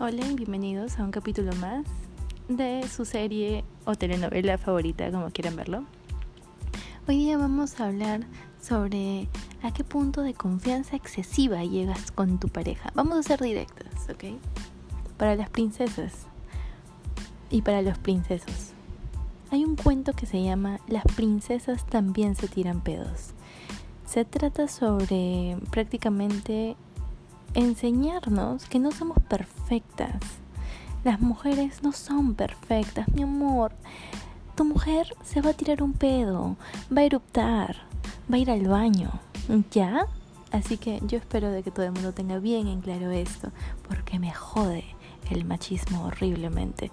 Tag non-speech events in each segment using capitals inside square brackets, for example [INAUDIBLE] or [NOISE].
Hola y bienvenidos a un capítulo más de su serie o telenovela favorita, como quieran verlo. Hoy día vamos a hablar sobre a qué punto de confianza excesiva llegas con tu pareja. Vamos a ser directas, ¿ok? Para las princesas y para los princesos. Hay un cuento que se llama Las princesas también se tiran pedos. Se trata sobre prácticamente enseñarnos que no somos perfectas. Las mujeres no son perfectas, mi amor. Tu mujer se va a tirar un pedo, va a eruptar, va a ir al baño, ¿ya? Así que yo espero de que todo el mundo tenga bien en claro esto, porque me jode el machismo horriblemente.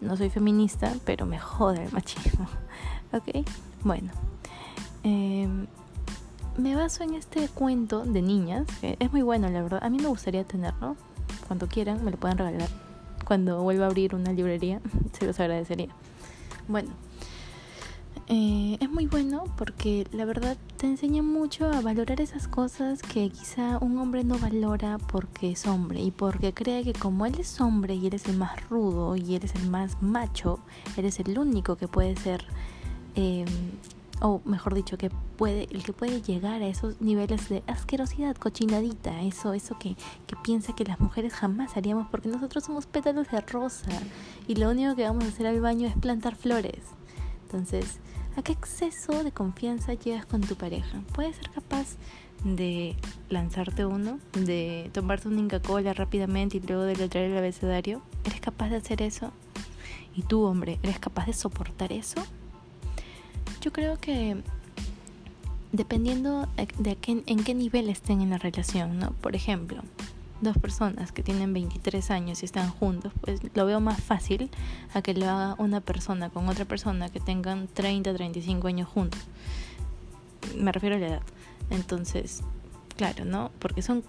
No soy feminista, pero me jode el machismo. [LAUGHS] ¿Ok? Bueno. Eh, me baso en este cuento de niñas, que es muy bueno, la verdad. A mí me gustaría tenerlo. Cuando quieran, me lo pueden regalar. Cuando vuelva a abrir una librería, [LAUGHS] se los agradecería. Bueno, eh, es muy bueno porque la verdad te enseña mucho a valorar esas cosas que quizá un hombre no valora porque es hombre y porque cree que como él es hombre y eres el más rudo y eres el más macho, eres el único que puede ser eh, o mejor dicho, que puede, el que puede llegar a esos niveles de asquerosidad, cochinadita, eso, eso que, que piensa que las mujeres jamás haríamos porque nosotros somos pétalos de rosa y lo único que vamos a hacer al baño es plantar flores. Entonces, ¿a qué exceso de confianza llegas con tu pareja? ¿Puedes ser capaz de lanzarte uno, de tomarte un Inca Cola rápidamente y luego de letrar el abecedario? ¿Eres capaz de hacer eso? ¿Y tú, hombre, eres capaz de soportar eso? Yo creo que dependiendo de en qué nivel estén en la relación, ¿no? Por ejemplo, dos personas que tienen 23 años y están juntos, pues lo veo más fácil a que lo haga una persona con otra persona que tengan 30, 35 años juntos. Me refiero a la edad. Entonces, claro, ¿no? Porque son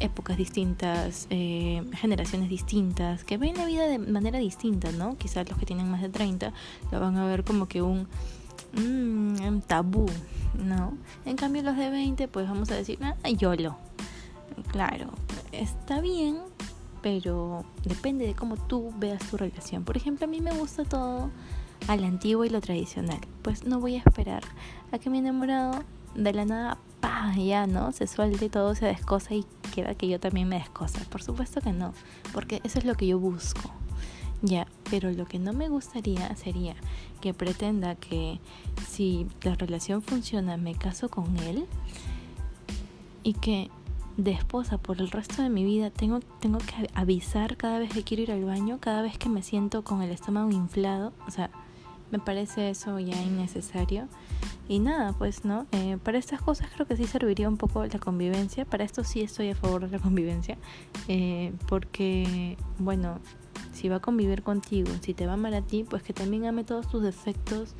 épocas distintas, eh, generaciones distintas, que ven la vida de manera distinta, ¿no? Quizás los que tienen más de 30 lo van a ver como que un mmm, tabú, ¿no? En cambio los de 20, pues vamos a decir, ah, YOLO. Claro, está bien, pero depende de cómo tú veas tu relación. Por ejemplo, a mí me gusta todo a la antigua y lo tradicional. Pues no voy a esperar a que mi enamorado de la nada, pa, ya, ¿no? Se suelte todo, se descosa y queda que yo también me descosa. Por supuesto que no, porque eso es lo que yo busco. Ya, pero lo que no me gustaría sería que pretenda que si la relación funciona me caso con él y que de esposa por el resto de mi vida tengo, tengo que avisar cada vez que quiero ir al baño, cada vez que me siento con el estómago inflado. O sea, me parece eso ya innecesario. Y nada, pues no, eh, para estas cosas creo que sí serviría un poco la convivencia. Para esto sí estoy a favor de la convivencia. Eh, porque, bueno, si va a convivir contigo, si te va a amar a ti, pues que también ame todos tus defectos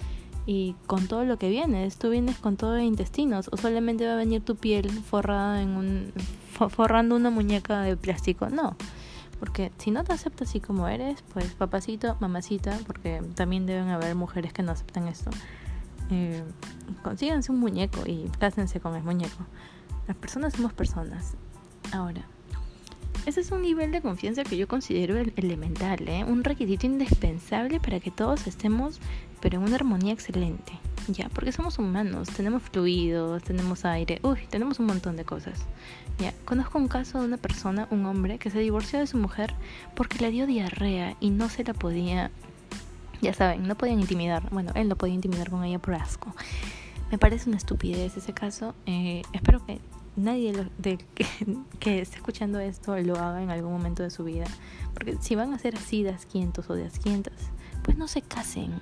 y con todo lo que vienes. Tú vienes con todo de intestinos o solamente va a venir tu piel forrada en un forrando una muñeca de plástico. No. Porque si no te aceptas así como eres, pues papacito, mamacita, porque también deben haber mujeres que no aceptan esto. Eh, consíganse un muñeco y cásense con el muñeco. Las personas somos personas. Ahora, ese es un nivel de confianza que yo considero elemental, ¿eh? un requisito indispensable para que todos estemos, pero en una armonía excelente. Ya, porque somos humanos, tenemos fluidos, tenemos aire, uy, tenemos un montón de cosas. Ya, conozco un caso de una persona, un hombre, que se divorció de su mujer porque le dio diarrea y no se la podía, ya saben, no podían intimidar. Bueno, él no podía intimidar con ella por asco. Me parece una estupidez ese caso. Eh, espero que nadie de, [LAUGHS] que, esté escuchando esto lo haga en algún momento de su vida. Porque si van a ser así de asquientos o de asquientas, pues no se casen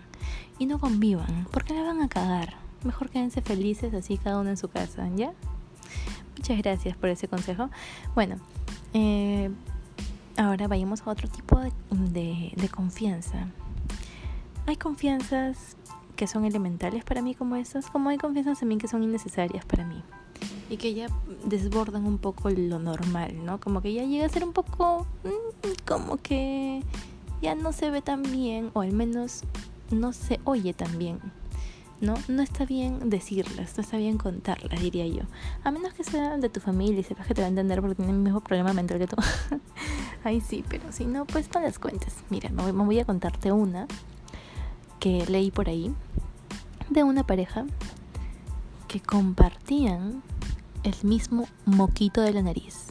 y no convivan, porque la van a cagar. Mejor quédense felices así cada uno en su casa, ¿ya? Muchas gracias por ese consejo. Bueno, eh, ahora vayamos a otro tipo de, de, confianza. Hay confianzas que son elementales para mí como estas, como hay confianzas también que son innecesarias para mí y que ya desbordan un poco lo normal, ¿no? Como que ya llega a ser un poco mm, como que ya no se ve tan bien o al menos no se oye tan bien. ¿no? No está bien decirlas, no está bien contarlas, diría yo. A menos que sea de tu familia y sepas que te va a entender porque tiene el mismo problema mental que tú. [LAUGHS] Ahí sí, pero si no, pues no las cuentes. Mira, me voy a contarte una que leí por ahí de una pareja que compartían el mismo moquito de la nariz.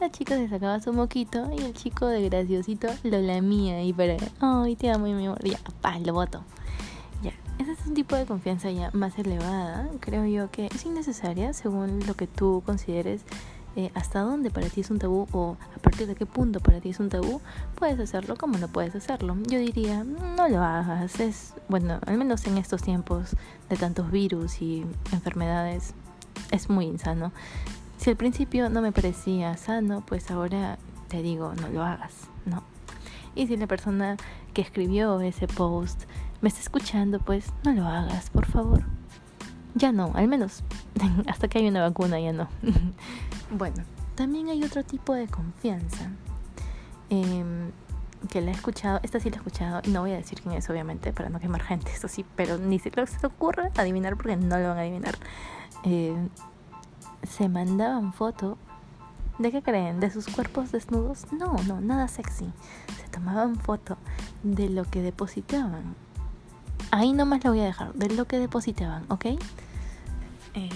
La chica se sacaba su moquito y el chico de graciosito lo lamía y para, ay, te amo mi amor, ya, pa, lo voto. Ya, ese es un tipo de confianza ya más elevada, creo yo que es innecesaria según lo que tú consideres eh, hasta dónde para ti es un tabú o a partir de qué punto para ti es un tabú, puedes hacerlo como no puedes hacerlo. Yo diría, no lo hagas. Es, bueno, al menos en estos tiempos de tantos virus y enfermedades, es muy insano. Si al principio no me parecía sano, pues ahora te digo, no lo hagas, ¿no? Y si la persona que escribió ese post me está escuchando, pues no lo hagas, por favor. Ya no, al menos [LAUGHS] hasta que hay una vacuna ya no. [LAUGHS] bueno, también hay otro tipo de confianza em, que la he escuchado, esta sí la he escuchado, y no voy a decir quién es obviamente para no quemar gente, eso sí, pero ni se les ocurre adivinar porque no lo van a adivinar. Eh, se mandaban foto ¿De qué creen? ¿De sus cuerpos desnudos? No, no, nada sexy. Se tomaban foto de lo que depositaban. Ahí nomás lo voy a dejar, de lo que depositaban, ¿ok? Eh,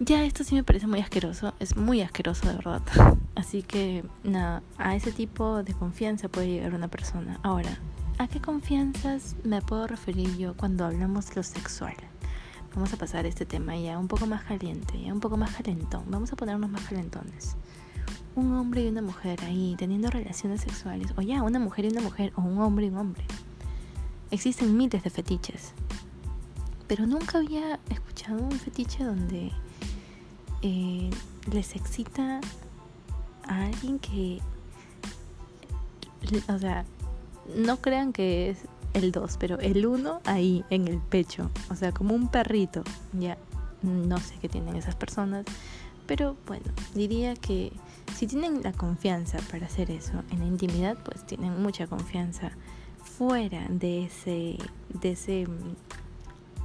ya esto sí me parece muy asqueroso, es muy asqueroso de verdad. Así que nada, a ese tipo de confianza puede llegar una persona. Ahora, ¿a qué confianzas me puedo referir yo cuando hablamos lo sexual? Vamos a pasar este tema ya un poco más caliente, ya un poco más calentón. Vamos a ponernos más calentones. Un hombre y una mujer ahí teniendo relaciones sexuales, o ya una mujer y una mujer, o un hombre y un hombre. Existen miles de fetiches, pero nunca había escuchado un fetiche donde eh, les excita a alguien que, o sea, no crean que es el 2, pero el 1 ahí en el pecho, o sea, como un perrito. Ya no sé qué tienen esas personas, pero bueno, diría que si tienen la confianza para hacer eso en la intimidad, pues tienen mucha confianza fuera de ese de ese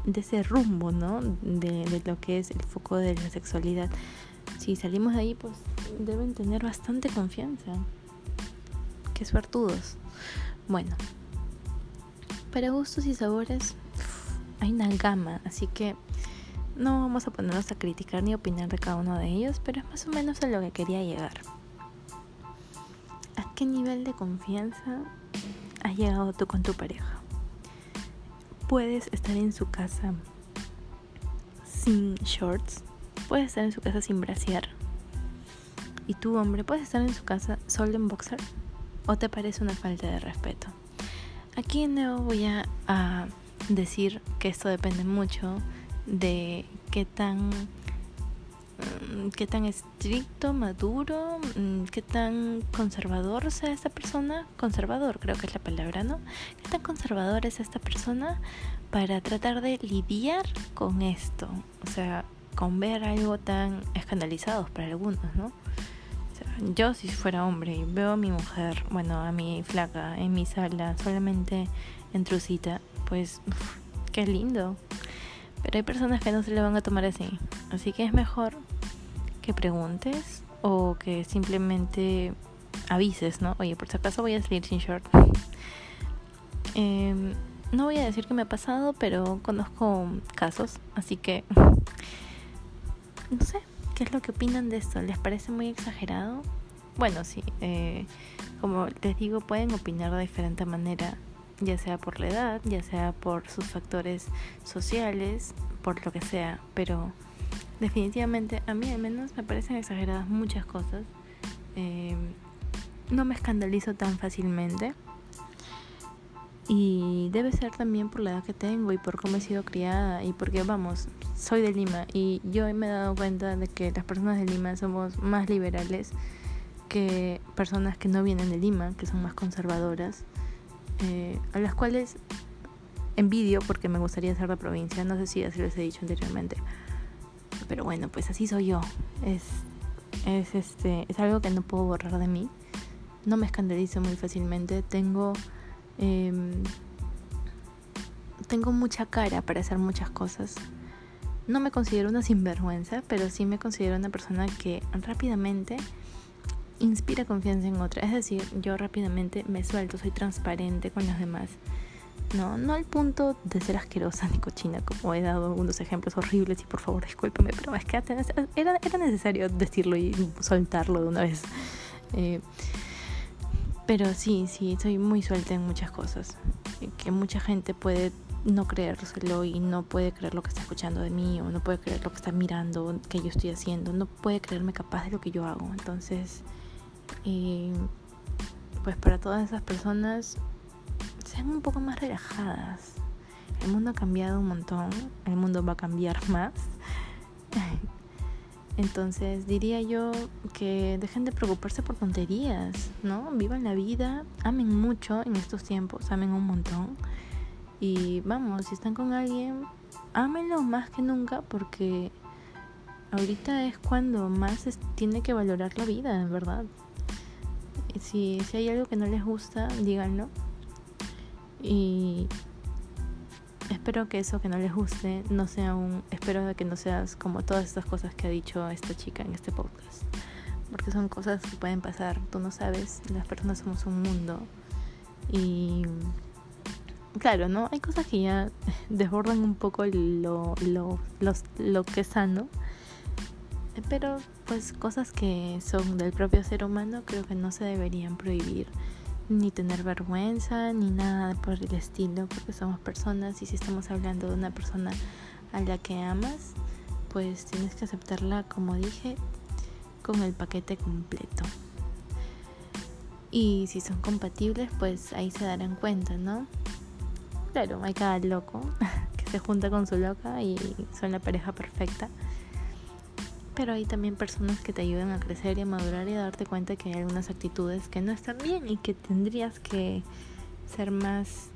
de ese rumbo, ¿no? De, de lo que es el foco de la sexualidad. Si salimos de ahí, pues deben tener bastante confianza. Qué suertudos. Bueno, para gustos y sabores hay una gama, así que no vamos a ponernos a criticar ni opinar de cada uno de ellos, pero es más o menos a lo que quería llegar. ¿A qué nivel de confianza has llegado tú con tu pareja? Puedes estar en su casa sin shorts, puedes estar en su casa sin brasear. ¿Y tú, hombre, puedes estar en su casa solo en boxer? ¿O te parece una falta de respeto? Aquí no voy a, decir que esto depende mucho de qué tan mm, qué tan estricto, maduro, mm, qué tan conservador sea esta persona, conservador creo que es la palabra, ¿no? ¿Qué tan conservador es esta persona para tratar de lidiar con esto? O sea, con ver algo tan escandalizado para algunos, ¿no? Yo si fuera hombre y veo a mi mujer, bueno, a mi flaca en mi sala solamente en trucita, pues qué lindo. Pero hay personas que no se le van a tomar así. Así que es mejor que preguntes o que simplemente avises, ¿no? Oye, por si acaso voy a salir sin short. Em, no voy a decir que me ha pasado, pero conozco casos, así que no sé, ¿Qué es lo que opinan de esto? ¿Les parece muy exagerado? Bueno, sí, eh, como les digo, pueden opinar de diferente manera, ya sea por la edad, ya sea por sus factores sociales, por lo que sea, pero definitivamente a mí al menos me parecen exageradas muchas cosas. Eh, no me escandalizo tan fácilmente. Y debe ser también por la edad que tengo y por cómo he sido criada y porque, vamos, soy de Lima y yo me he dado cuenta de que las personas de Lima somos más liberales que personas que no vienen de Lima, que son más conservadoras, eh, a las cuales envidio porque me gustaría ser de provincia, no sé si así les he dicho anteriormente. Pero bueno, pues así soy yo. Es, es, este, es algo que no puedo borrar de mí. No me escandalizo muy fácilmente. Tengo Em, tengo mucha cara para hacer muchas cosas. No me considero una sinvergüenza, pero sí me considero una persona que rápidamente inspira confianza en otra. Es decir, yo rápidamente me suelto, soy transparente con los demás. No, no al punto de ser asquerosa ni cochina, como he dado algunos ejemplos horribles y por favor discúlpame, pero es que era, era necesario decirlo y soltarlo de una vez. Eh, pero sí, sí, soy muy suelta en muchas cosas. Que mucha gente puede no creérselo y no puede creer lo que está escuchando de mí o no puede creer lo que está mirando que yo estoy haciendo, no puede creerme capaz de lo que yo hago. Entonces, eh, pues para todas esas personas sean un poco más relajadas. El mundo ha cambiado un montón, el mundo va a cambiar [LAUGHS] más. Entonces diría yo que dejen de preocuparse por tonterías, ¿no? Vivan la vida, amen mucho en estos tiempos, amen un montón. Y vamos, si están con alguien, ámenlo más que nunca porque ahorita es cuando más tiene que valorar la vida, en verdad. Si, si hay algo que no les gusta, díganlo y espero que eso que no les guste no sea un... Espero que no seas como todas estas cosas que ha dicho esta chica en este podcast. Porque son cosas que pueden pasar, tú no sabes, las personas somos un mundo. Y claro, ¿no? Hay cosas que ya [LAUGHS] desbordan un poco lo, lo, lo que es sano. Pero pues cosas que son del propio ser humano creo que no se deberían prohibir ni tener vergüenza, ni nada por el estilo, porque somos personas y si estamos hablando de una persona a la que amas, pues tienes que aceptarla, como dije, con el paquete completo. Y si son compatibles, pues ahí se darán cuenta, ¿no? Claro, hay cada loco [LAUGHS] que se junta con su loca y son la pareja perfecta pero hay también personas que te ayudan a crecer y a madurar y a darte cuenta que hay algunas actitudes que no están bien y que tendrías que ser más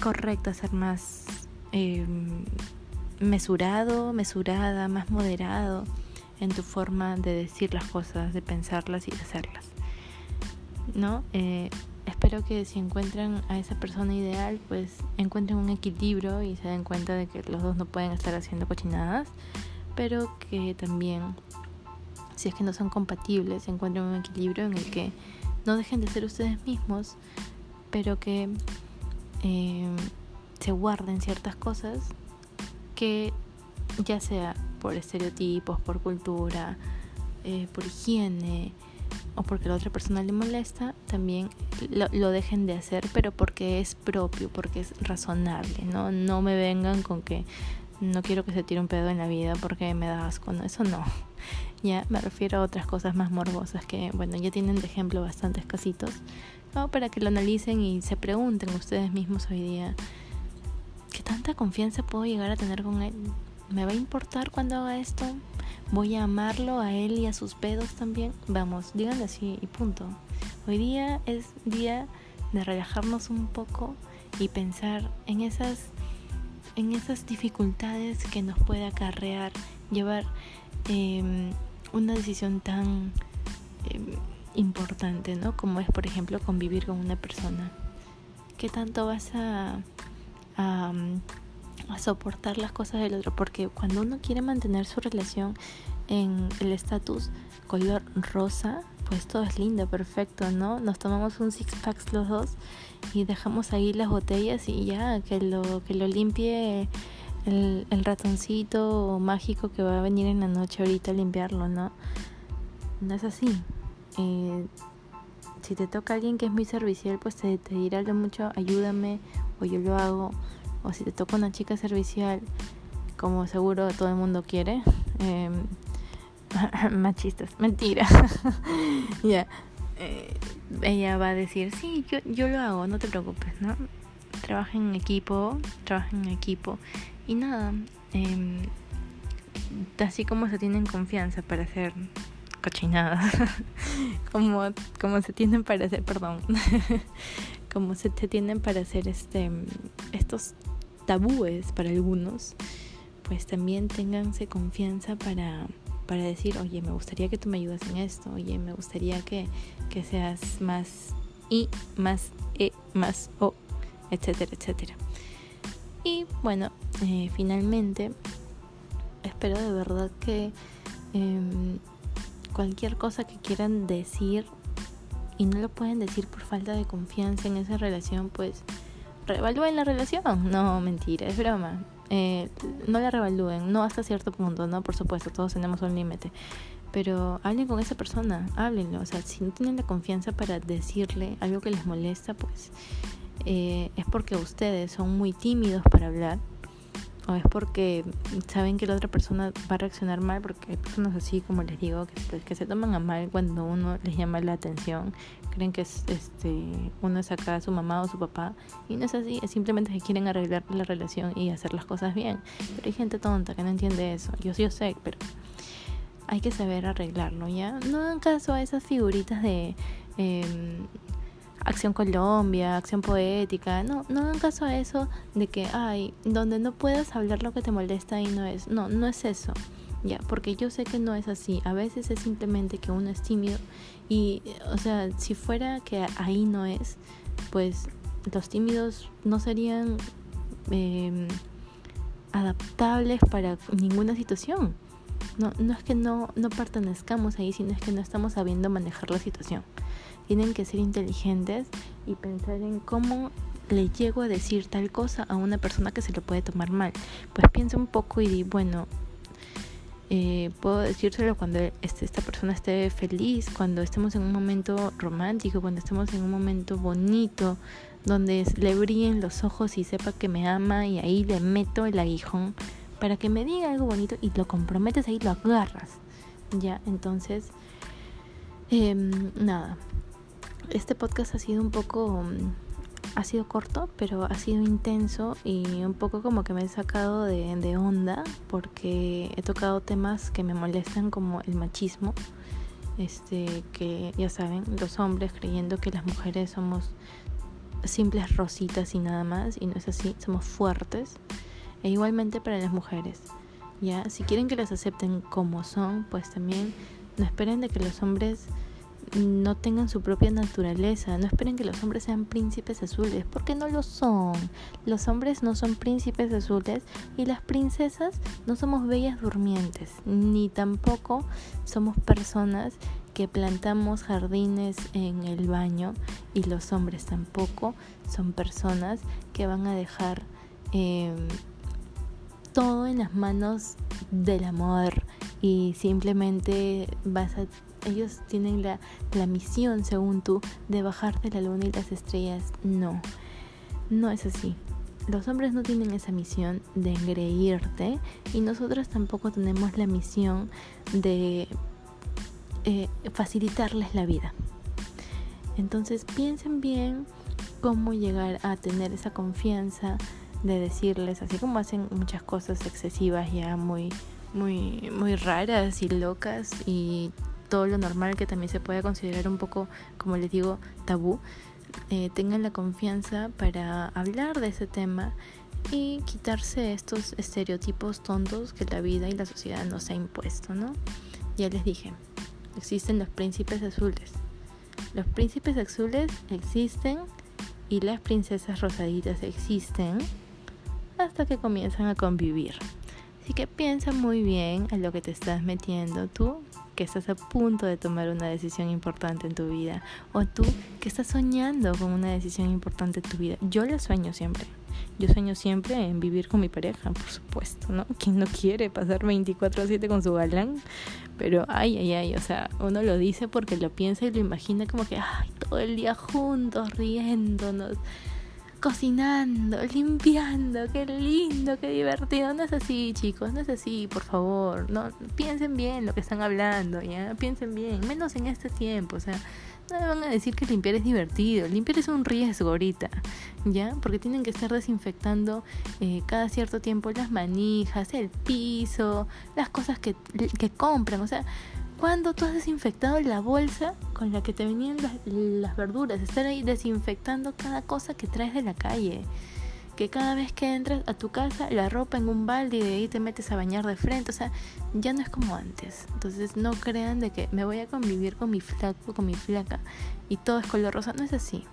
correcta, ser más em, mesurado, mesurada, más moderado en tu forma de decir las cosas, de pensarlas y de hacerlas. ¿No? Eh, espero que si encuentran a esa persona ideal, pues encuentren un equilibrio y se den cuenta de que los dos no pueden estar haciendo cochinadas pero que también, si es que no son compatibles, encuentren un equilibrio en el que no dejen de ser ustedes mismos, pero que eh, se guarden ciertas cosas que ya sea por estereotipos, por cultura, eh, por higiene o porque la otra persona le molesta, también lo, lo, dejen de hacer, pero porque es propio, porque es razonable, ¿no? No me vengan con que no quiero que se tire un pedo en la vida porque me da asco, no, eso no. [LAUGHS] Ya me refiero a otras cosas más morbosas que, bueno, ya tienen de ejemplo bastantes casitos, ¿no? para que lo analicen y se pregunten ustedes mismos hoy día, ¿qué tanta confianza puedo llegar a tener con él? ¿Me va a importar cuando haga esto? ¿Voy a amarlo a él y a sus pedos también? Vamos, díganlo así y punto. Hoy día es día de relajarnos un poco y pensar en esas en esas dificultades que nos puede acarrear llevar em, una decisión tan em, importante, ¿no? Como es, por ejemplo, convivir con una persona. ¿Qué tanto vas a, a, a soportar las cosas del otro? Porque cuando uno quiere mantener su relación en el estatus color rosa, pues todo es lindo, perfecto, ¿no? Nos tomamos un six packs los dos y dejamos ahí las botellas y ya, que lo, que lo limpie el, ratoncito mágico que va a venir en la noche ahorita a limpiarlo, ¿no? No es así. Eh, si te toca alguien que es muy servicial, pues te, te dirá lo mucho, ayúdame, o yo lo hago. O si te toca una chica servicial, como seguro todo el mundo quiere, eh, [LAUGHS] machistas, mentira. [LAUGHS] ya. Eh, ella va a decir, sí, yo, yo lo hago, no te preocupes, ¿no? Trabaja en equipo, trabaja en equipo. Y nada, eh, así como se tienen confianza para hacer cochinadas, [LAUGHS] como, como se tienen para hacer, perdón, como se, se tienen para hacer este, estos tabúes para algunos, pues también ténganse confianza para para decir, oye, me gustaría que tú me ayudas en esto, oye, me gustaría que, que seas más I, más E, más O, etcétera, etcétera. Y bueno, eh, finalmente espero de verdad que em, cualquier cosa que quieran decir y no lo pueden decir por falta de confianza en esa relación, pues reevalúen la relación. No, mentira, es broma. Eh, no la revalúen, no hasta cierto punto, ¿no? Por supuesto, todos tenemos un límite. Pero hablen con esa persona, háblenlo. O sea, si no tienen la confianza para decirle algo que les molesta, pues eh, es porque ustedes son muy tímidos para hablar o es porque saben que la otra persona va a reaccionar mal, porque hay personas así, como les digo, que, se toman a mal cuando uno les llama la atención, creen que es, este, uno es acá su mamá o su papá, y no es así, es simplemente que quieren arreglar la relación y hacer las cosas bien. Pero hay gente tonta que no entiende eso, yo, yo sé, pero hay que saber arreglarlo, ¿ya? No hagan caso a esas figuritas de... Eh, Acción Colombia, Acción Poética, no, no hagan caso a eso de que, ay, donde no puedas hablar lo que te molesta y no es, no, no es eso, ya, porque yo sé que no es así, a veces es simplemente que uno es tímido y, o sea, si fuera que ahí no es, pues los tímidos no serían em, adaptables para ninguna situación. No, no es que no, no pertenezcamos ahí, sino es que no estamos sabiendo manejar la situación tienen que ser inteligentes y pensar en cómo le llego a decir tal cosa a una persona que se lo puede tomar mal. Pues piensa un poco y di, bueno, eh, puedo decírselo cuando este, esta persona esté feliz, cuando estemos en un momento romántico, cuando estemos en un momento bonito, donde le brillen los ojos y sepa que me ama y ahí le meto el aguijón para que me diga algo bonito y lo comprometes ahí, lo agarras. Ya, entonces, em, nada, este podcast ha sido un poco mm, ha sido corto, pero ha sido intenso y un poco como que me he sacado de, de, onda porque he tocado temas que me molestan como el machismo, este que ya saben, los hombres creyendo que las mujeres somos simples rositas y nada más y no es así, somos fuertes e igualmente para las mujeres. Ya, si quieren que las acepten como son, pues también no esperen de que los hombres no tengan su propia naturaleza. No esperen que los hombres sean príncipes azules, porque no lo son. Los hombres no son príncipes azules y las princesas no somos bellas durmientes, ni tampoco somos personas que plantamos jardines en el baño y los hombres tampoco son personas que van a dejar em, todo en las manos del amor y simplemente vas a ellos tienen la, la misión, según tú, de bajarte la luna y las estrellas. No, no es así. Los hombres no tienen esa misión de engreírte y nosotros tampoco tenemos la misión de eh, facilitarles la vida. Entonces piensen bien cómo llegar a tener esa confianza de decirles, así como hacen muchas cosas excesivas ya muy, muy, muy raras y locas y todo lo normal que también se puede considerar un poco, como les digo, tabú, eh, tengan la confianza para hablar de ese tema y quitarse estos estereotipos tontos que la vida y la sociedad nos ha impuesto, ¿no? Ya les dije, existen los príncipes azules. Los príncipes azules existen y las princesas rosaditas existen hasta que comienzan a convivir. Así que piensa muy bien en lo que te estás metiendo tú que estás a punto de tomar una decisión importante en tu vida o tú que estás soñando con una decisión importante en tu vida. Yo la sueño siempre. Yo sueño siempre en vivir con mi pareja, por supuesto, ¿no? ¿Quién no quiere pasar 24 a 7 con su galán? Pero ay, ay, ay, o sea, uno lo dice porque lo piensa y lo imagina como que, ay, todo el día juntos, riéndonos cocinando, limpiando, qué lindo, qué divertido. No es así, chicos, no es así, por favor. No piensen bien lo que están hablando, ya, piensen bien, menos en este tiempo, o sea, no me van a decir que limpiar es divertido, limpiar es un riesgo ahorita, ¿ya? Porque tienen que estar desinfectando eh, cada cierto tiempo las manijas, el piso, las cosas que, que compran, o sea, cuando tú has desinfectado la bolsa con la que te venían las, verduras, estar ahí desinfectando cada cosa que traes de la calle. Que cada vez que entras a tu casa, la ropa en un balde y de ahí te metes a bañar de frente. O sea, ya no es como antes. Entonces no crean de que me voy a convivir con mi flaco, con mi flaca y todo es color rosa. No es así.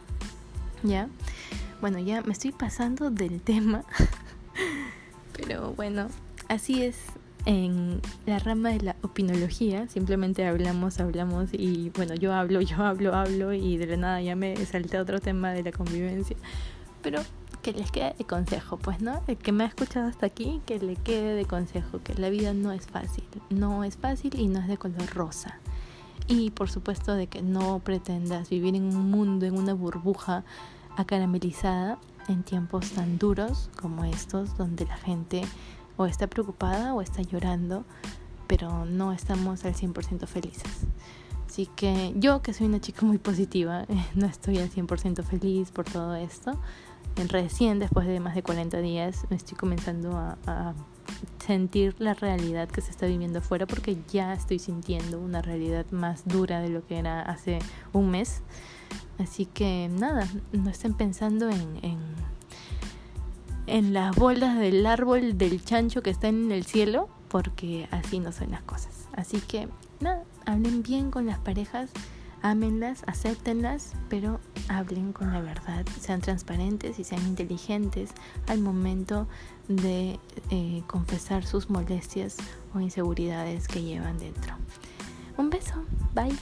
¿Ya? Bueno, ya me estoy pasando del [LAUGHS] tema. Pero bueno, así es en la rama de la opinología. Simplemente hablamos, hablamos y bueno, yo hablo, [LAUGHS] yo hablo, hablo y de la nada ya me salté otro tema de la convivencia. Pero que les quede de consejo, pues, ¿no? El que me ha escuchado hasta aquí, que le quede de consejo, que la vida no es fácil, no es fácil y no es de color rosa. Y por supuesto de que no pretendas vivir en un mundo, en una burbuja acaramelizada en tiempos tan duros como estos, donde la gente o está preocupada o está llorando, pero no estamos al 100% felices. Así que yo, que soy una chica muy positiva, [LAUGHS] no estoy al 100% feliz por todo esto. Recién, después de más de 40 días, me estoy comenzando a, a sentir la realidad que se está viviendo afuera porque ya estoy sintiendo una realidad más dura de lo que era hace un mes. Así que nada, no estén pensando en, en, en las bolas del árbol del chancho que está en el cielo porque así no son las cosas. Así que nada, hablen bien con las parejas ámenlas, acéptenlas, pero hablen con la verdad, sean transparentes y sean inteligentes al momento de eh, confesar sus molestias o inseguridades que llevan dentro. Un beso, bye.